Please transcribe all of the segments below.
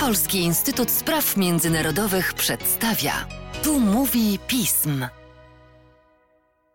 Polski Instytut Spraw Międzynarodowych przedstawia. Tu mówi pism.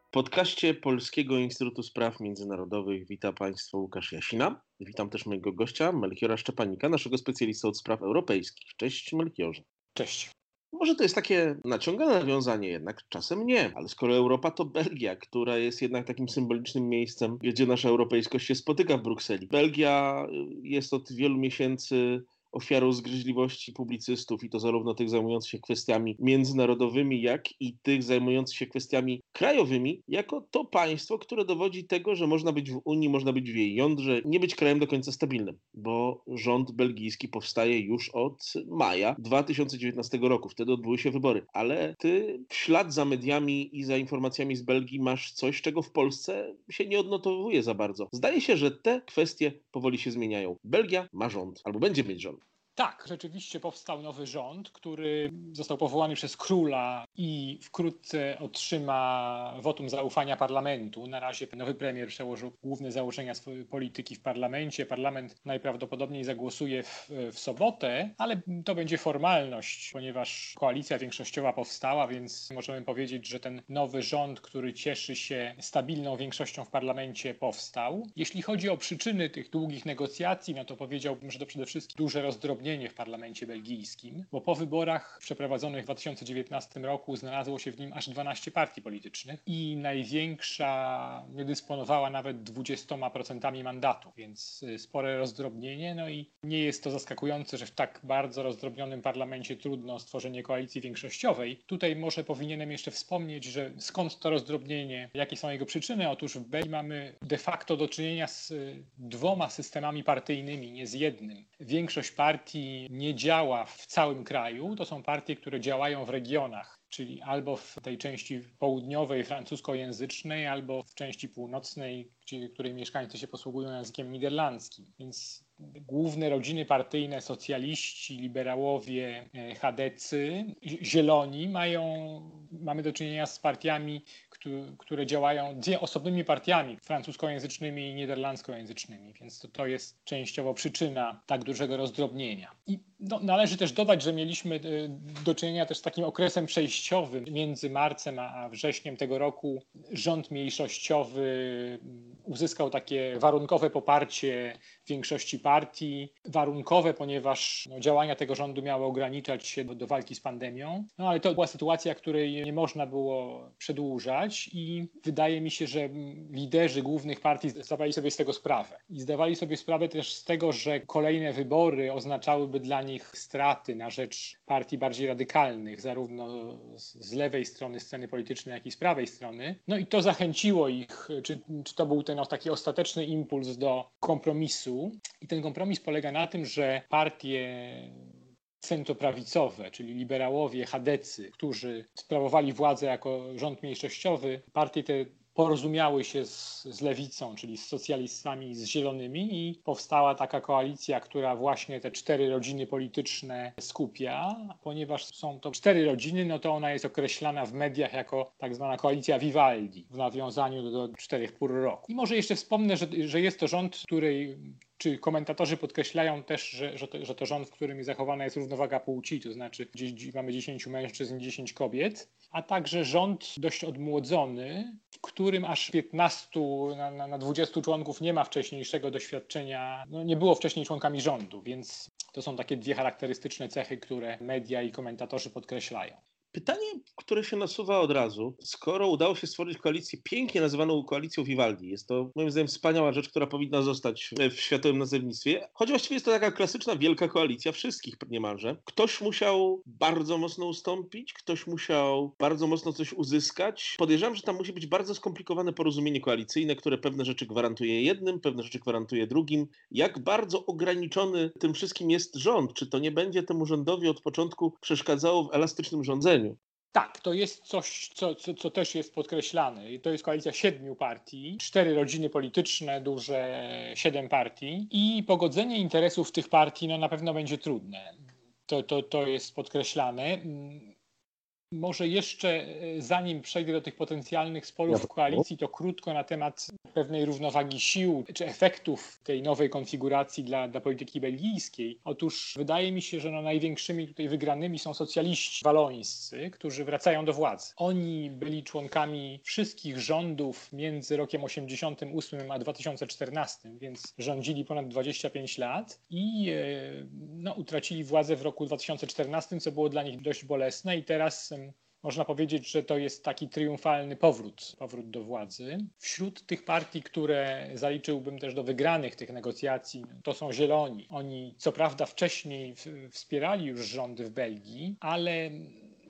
W podcaście Polskiego Instytutu Spraw Międzynarodowych witam Państwa Łukasz Jasina. Witam też mojego gościa Melchiora Szczepanika, naszego specjalista od spraw europejskich. Cześć Melchiorze. Cześć. Może to jest takie naciągane nawiązanie, jednak czasem nie. Ale skoro Europa to Belgia, która jest jednak takim symbolicznym miejscem, gdzie nasza europejskość się spotyka w Brukseli. Belgia jest od wielu miesięcy ofiarą zgryźliwości publicystów i to zarówno tych zajmujących się kwestiami międzynarodowymi, jak i tych zajmujących się kwestiami krajowymi, jako to państwo, które dowodzi tego, że można być w Unii, można być w jej jądrze, nie być krajem do końca stabilnym, bo rząd belgijski powstaje już od maja 2019 roku. Wtedy odbyły się wybory. Ale ty w ślad za mediami i za informacjami z Belgii masz coś, czego w Polsce się nie odnotowuje za bardzo. Zdaje się, że te kwestie powoli się zmieniają. Belgia ma rząd, albo będzie mieć rząd. Tak, rzeczywiście powstał nowy rząd, który został powołany przez króla i wkrótce otrzyma wotum zaufania parlamentu. Na razie nowy premier przełożył główne założenia swojej polityki w parlamencie. Parlament najprawdopodobniej zagłosuje w, w sobotę, ale to będzie formalność, ponieważ koalicja większościowa powstała, więc możemy powiedzieć, że ten nowy rząd, który cieszy się stabilną większością w parlamencie, powstał. Jeśli chodzi o przyczyny tych długich negocjacji, no to powiedziałbym, że to przede wszystkim duże rozdrobnienie w parlamencie belgijskim, bo po wyborach przeprowadzonych w 2019 roku znalazło się w nim aż 12 partii politycznych i największa nie dysponowała nawet 20% mandatu, więc y, spore rozdrobnienie. No i nie jest to zaskakujące, że w tak bardzo rozdrobnionym parlamencie trudno stworzenie koalicji większościowej. Tutaj może powinienem jeszcze wspomnieć, że skąd to rozdrobnienie, jakie są jego przyczyny? Otóż w Belgii mamy de facto do czynienia z y, dwoma systemami partyjnymi, nie z jednym. Większość partii partii nie działa w całym kraju, to są partie, które działają w regionach, czyli albo w tej części południowej francuskojęzycznej, albo w części północnej, gdzie, której mieszkańcy się posługują językiem niderlandzkim. Więc główne rodziny partyjne, socjaliści, liberałowie, e, chadecy, zieloni mają, mamy do czynienia z partiami, które działają osobnymi partiami francuskojęzycznymi i niderlandzkojęzycznymi, więc to, to jest częściowo przyczyna tak dużego rozdrobnienia. I no, należy też dodać, że mieliśmy e, do czynienia też z takim okresem przejściowym między marcem a wrześniem tego roku. Rząd mniejszościowy uzyskał takie warunkowe poparcie większości partii. Warunkowe, ponieważ no, działania tego rządu miały ograniczać się do, do, walki z pandemią. No ale to była sytuacja, której nie można było przedłużać i wydaje mi się, że liderzy głównych partii zdawali sobie z tego sprawę. I zdawali sobie sprawę też z tego, że kolejne wybory oznaczałyby dla nich straty na rzecz partii bardziej radykalnych, zarówno z lewej strony sceny politycznej, jak i z prawej strony. No i to zachęciło ich, czy, czy to był ten taki ostateczny impuls do kompromisu. I ten kompromis polega na tym, że partie centroprawicowe, czyli liberałowie, chadecy, którzy sprawowali władzę jako rząd mniejszościowy, partie te porozumiały się z, z lewicą, czyli z socjalistami, z zielonymi i powstała taka koalicja, która właśnie te cztery rodziny polityczne skupia. Ponieważ są to cztery rodziny, no to ona jest określana w mediach jako tak zwana koalicja Vivaldi w nawiązaniu do, do czterech pór roku. I może jeszcze wspomnę, że, że jest to rząd, który czy komentatorzy podkreślają też, że, że, to, że to rząd, w którym zachowana jest równowaga płci, to znaczy mamy 10 mężczyzn, 10 kobiet, a także rząd dość odmłodzony, którym aż 15 na, na, na 20 członków nie ma wcześniejszego doświadczenia, no nie było wcześniej członkami rządu, więc to są takie dwie charakterystyczne cechy, które media i komentatorzy podkreślają. Pytanie, które się nasuwa od razu, skoro udało się stworzyć koalicję pięknie nazywaną koalicją Vivaldi, jest to moim zdaniem wspaniała rzecz, która powinna zostać w światowym nazewnictwie, choć właściwie jest to taka klasyczna wielka koalicja wszystkich niemalże. Ktoś musiał bardzo mocno ustąpić, ktoś musiał bardzo mocno coś uzyskać. Podejrzewam, że tam musi być bardzo skomplikowane porozumienie koalicyjne, które pewne rzeczy gwarantuje jednym, pewne rzeczy gwarantuje drugim. Jak bardzo ograniczony tym wszystkim jest rząd? Czy to nie będzie temu rządowi od początku przeszkadzało w elastycznym rządzeniu? Tak, to jest coś, co, co, co, też jest podkreślane. To jest koalicja siedmiu partii, cztery rodziny polityczne, duże siedem partii i pogodzenie interesów tych partii no, na pewno będzie trudne. To, to, to jest podkreślane. Może jeszcze e, zanim przejdę do tych potencjalnych sporów w koalicji, to krótko na temat pewnej równowagi sił czy efektów tej nowej konfiguracji dla, dla polityki belgijskiej. Otóż wydaje mi się, że no największymi tutaj wygranymi są socjaliści walońscy, którzy wracają do władzy. Oni byli członkami wszystkich rządów między rokiem 88 a 2014, więc rządzili ponad 25 lat i e, no, utracili władzę w roku 2014, co było dla nich dość bolesne i teraz można powiedzieć, że to jest taki triumfalny powrót, powrót do władzy. Wśród tych partii, które zaliczyłbym też do wygranych tych negocjacji, to są Zieloni. Oni co prawda wcześniej wspierali już rządy w Belgii, ale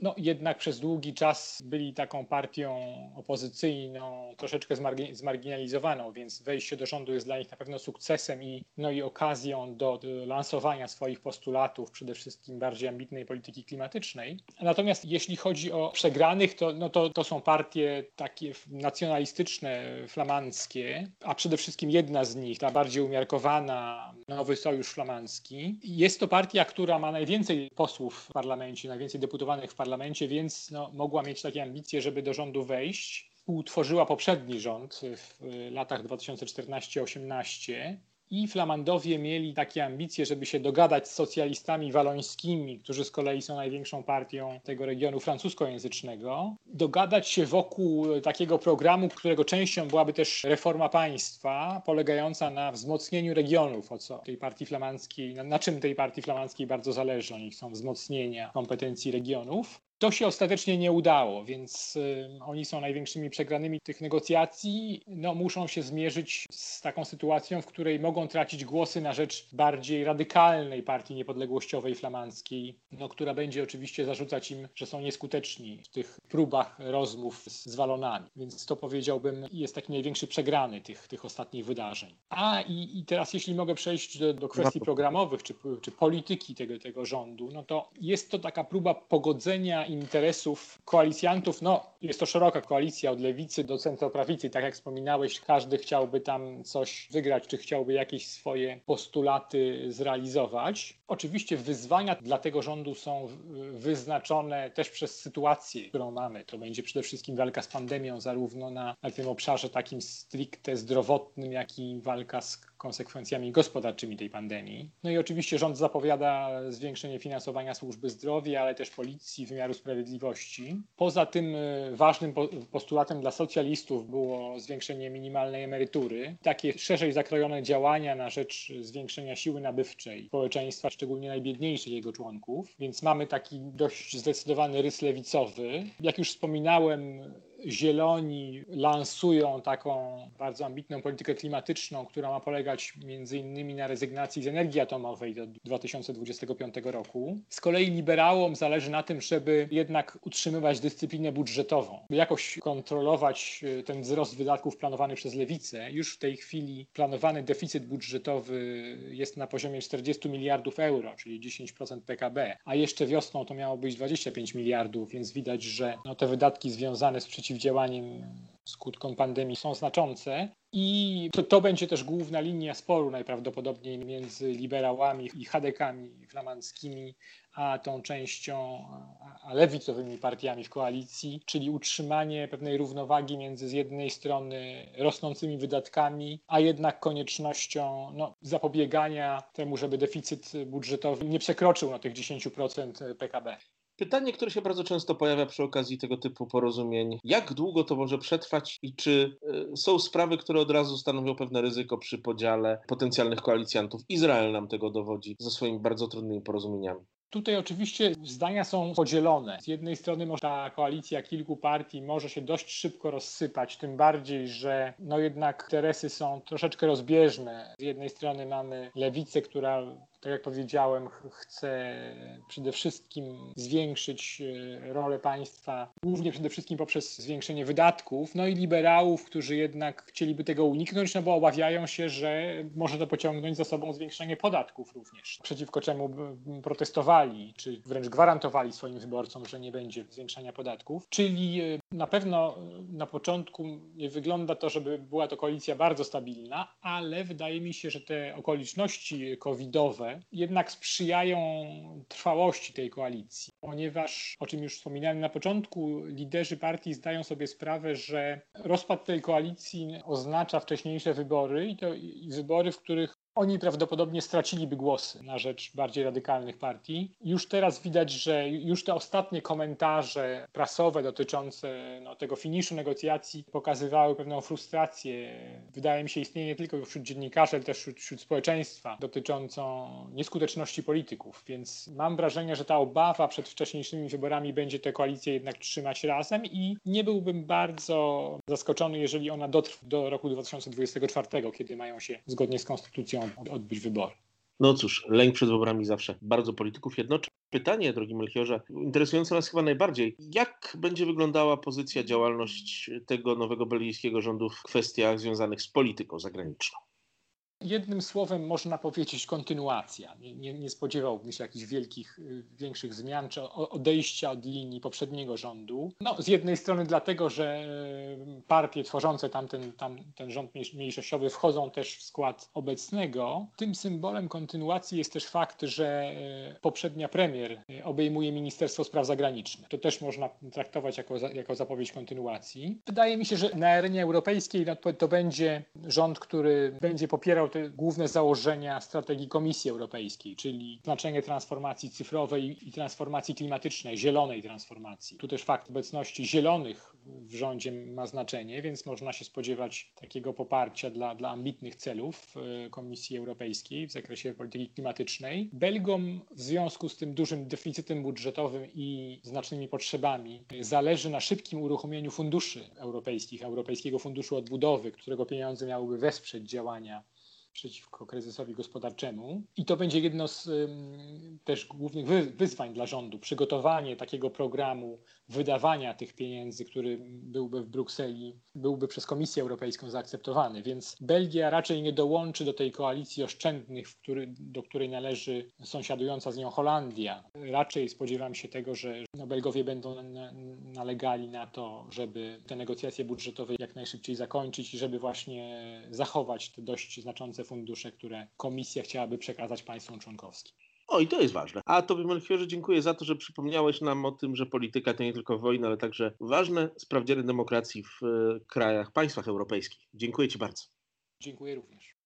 no, jednak przez długi czas byli taką partią opozycyjną, troszeczkę zmarginalizowaną, więc wejście do rządu jest dla nich na pewno sukcesem i, no, i okazją do, do lansowania swoich postulatów, przede wszystkim bardziej ambitnej polityki klimatycznej. Natomiast jeśli chodzi o przegranych, to, no, to, to są partie takie nacjonalistyczne, flamandzkie, a przede wszystkim jedna z nich, ta bardziej umiarkowana, Nowy Sojusz Flamandzki. Jest to partia, która ma najwięcej posłów w parlamencie, najwięcej deputowanych w parlamencie, parlamencie, więc no, mogła mieć takie ambicje, żeby do rządu wejść. Utworzyła poprzedni rząd w latach 2014-18 i Flamandowie mieli takie ambicje, żeby się dogadać z socjalistami walońskimi, którzy z kolei są największą partią tego regionu francuskojęzycznego, dogadać się wokół takiego programu, którego częścią byłaby też reforma państwa, polegająca na wzmocnieniu regionów, o co tej partii flamandzkiej, na, na czym tej partii flamandzkiej bardzo zależy. Oni chcą wzmocnienia kompetencji regionów. To się ostatecznie nie udało, więc y, oni są największymi przegranymi tych negocjacji. No, muszą się zmierzyć z taką sytuacją, w której mogą tracić głosy na rzecz bardziej radykalnej partii niepodległościowej flamandzkiej, no, która będzie oczywiście zarzucać im, że są nieskuteczni w tych próbach rozmów z, z walonami. Więc to powiedziałbym jest taki największy przegrany tych, tych ostatnich wydarzeń. A i, i teraz, jeśli mogę przejść do, do kwestii programowych czy, czy polityki tego, tego rządu, no to jest to taka próba pogodzenia interesów koalicjantów. No, jest to szeroka koalicja od lewicy do centroprawicy. Tak jak wspominałeś, każdy chciałby tam coś wygrać, czy chciałby jakieś swoje postulaty zrealizować. Oczywiście wyzwania dla tego rządu są wyznaczone też przez sytuację, którą mamy. To będzie przede wszystkim walka z pandemią, zarówno na, na tym obszarze takim stricte zdrowotnym, jak i walka z konsekwencjami gospodarczymi tej pandemii. No i oczywiście rząd zapowiada zwiększenie finansowania służby zdrowia, ale też policji, wymiaru sprawiedliwości. Poza tym e, ważnym postulatem dla socjalistów było zwiększenie minimalnej emerytury. Takie szerzej zakrojone działania na rzecz zwiększenia siły nabywczej społeczeństwa, szczególnie najbiedniejszych jego członków. Więc mamy taki dość zdecydowany rys lewicowy. Jak już wspominałem, Zieloni lansują taką bardzo ambitną politykę klimatyczną, która ma polegać między innymi na rezygnacji z energii atomowej do 2025 roku. Z kolei liberałom zależy na tym, żeby jednak utrzymywać dyscyplinę budżetową, jakoś kontrolować e, ten wzrost wydatków planowany przez lewicę. Już w tej chwili planowany deficyt budżetowy jest na poziomie 40 miliardów euro, czyli 10% PKB, a jeszcze wiosną to miało być 25 miliardów, więc widać, że no, te wydatki związane z przeciwdziałaniem przeciwdziałaniem skutkom pandemii są znaczące. I to, to będzie też główna linia sporu najprawdopodobniej między liberałami i hadekami flamandzkimi, a tą częścią, a lewicowymi partiami w koalicji, czyli utrzymanie pewnej równowagi między z jednej strony rosnącymi wydatkami, a jednak koniecznością no, zapobiegania temu, żeby deficyt budżetowy nie przekroczył no, tych 10% PKB. Pytanie, które się bardzo często pojawia przy okazji tego typu porozumień, jak długo to może przetrwać i czy y, są sprawy, które od razu stanowią pewne ryzyko przy podziale potencjalnych koalicjantów? Izrael nam tego dowodzi ze swoimi bardzo trudnymi porozumieniami. Tutaj oczywiście zdania są podzielone. Z jednej strony ta koalicja kilku partii może się dość szybko rozsypać, tym bardziej, że no jednak interesy są troszeczkę rozbieżne. Z jednej strony mamy lewicę, która tak jak powiedziałem, chce przede wszystkim zwiększyć e, rolę państwa, głównie przede wszystkim poprzez zwiększenie wydatków, no i liberałów, którzy jednak chcieliby tego uniknąć, no bo obawiają się, że może to pociągnąć za sobą zwiększenie podatków również, przeciwko czemu protestowali, czy wręcz gwarantowali swoim wyborcom, że nie będzie zwiększania podatków. Czyli e, na pewno na początku nie wygląda to, żeby była to koalicja bardzo stabilna, ale wydaje mi się, że te okoliczności covidowe, jednak sprzyjają trwałości tej koalicji, ponieważ, o czym już wspominałem na początku, liderzy partii zdają sobie sprawę, że rozpad tej koalicji oznacza wcześniejsze wybory i to i wybory, w których oni prawdopodobnie straciliby głosy na rzecz bardziej radykalnych partii. Już teraz widać, że już te ostatnie komentarze prasowe dotyczące no, tego finiszu negocjacji pokazywały pewną frustrację. Wydaje mi się istnieje nie tylko wśród dziennikarzy, ale też wśród, wśród społeczeństwa dotyczącą nieskuteczności polityków. Więc mam wrażenie, że ta obawa przed wcześniejszymi wyborami będzie tę koalicję jednak trzymać razem i nie byłbym bardzo zaskoczony, jeżeli ona dotrwa do roku 2024, kiedy mają się zgodnie z konstytucją odbyć wybory. No cóż, lęk przed wyborami zawsze bardzo polityków jednoczy. Pytanie, drogi Melchiorze, interesujące nas chyba najbardziej. Jak będzie wyglądała pozycja, działalność tego nowego belgijskiego rządu w kwestiach związanych z polityką zagraniczną? Jednym słowem można powiedzieć kontynuacja. Nie, nie, nie, spodziewałbym się jakichś wielkich, y, większych zmian czy odejścia od linii poprzedniego rządu. No, z jednej strony dlatego, że y, partie tworzące tamten, tam, ten rząd mniejszościowy wchodzą też w skład obecnego. Tym symbolem kontynuacji jest też fakt, że y, poprzednia premier obejmuje Ministerstwo Spraw Zagranicznych. To też można traktować jako, jako zapowiedź kontynuacji. Wydaje mi się, że na arenie europejskiej no, to będzie rząd, który będzie popierał te główne założenia strategii Komisji Europejskiej, czyli znaczenie transformacji cyfrowej i transformacji klimatycznej, zielonej transformacji. Tu też fakt obecności zielonych w rządzie ma znaczenie, więc można się spodziewać takiego poparcia dla, dla ambitnych celów e, Komisji Europejskiej w zakresie polityki klimatycznej. Belgom w związku z tym dużym deficytem budżetowym i znacznymi potrzebami zależy na szybkim uruchomieniu funduszy europejskich, Europejskiego Funduszu Odbudowy, którego pieniądze miałyby wesprzeć działania przeciwko kryzysowi gospodarczemu. I to będzie jedno z też głównych wyzwań dla rządu przygotowanie takiego programu wydawania tych pieniędzy, który byłby w Brukseli, byłby przez Komisję Europejską zaakceptowany. Więc Belgia raczej nie dołączy do tej koalicji oszczędnych, który, do której należy sąsiadująca z nią Holandia. Raczej spodziewam się tego, że no, Belgowie będą na, nalegali na to, żeby te negocjacje budżetowe jak najszybciej zakończyć i żeby właśnie zachować te dość znaczące fundusze, które Komisja chciałaby przekazać państwom członkowskim. O, i to jest ważne. A Tobie, Melchiorze, dziękuję za to, że przypomniałeś nam o tym, że polityka to nie tylko wojna, ale także ważne sprawdziany demokracji w e, krajach, państwach europejskich. Dziękuję Ci bardzo. Dziękuję również.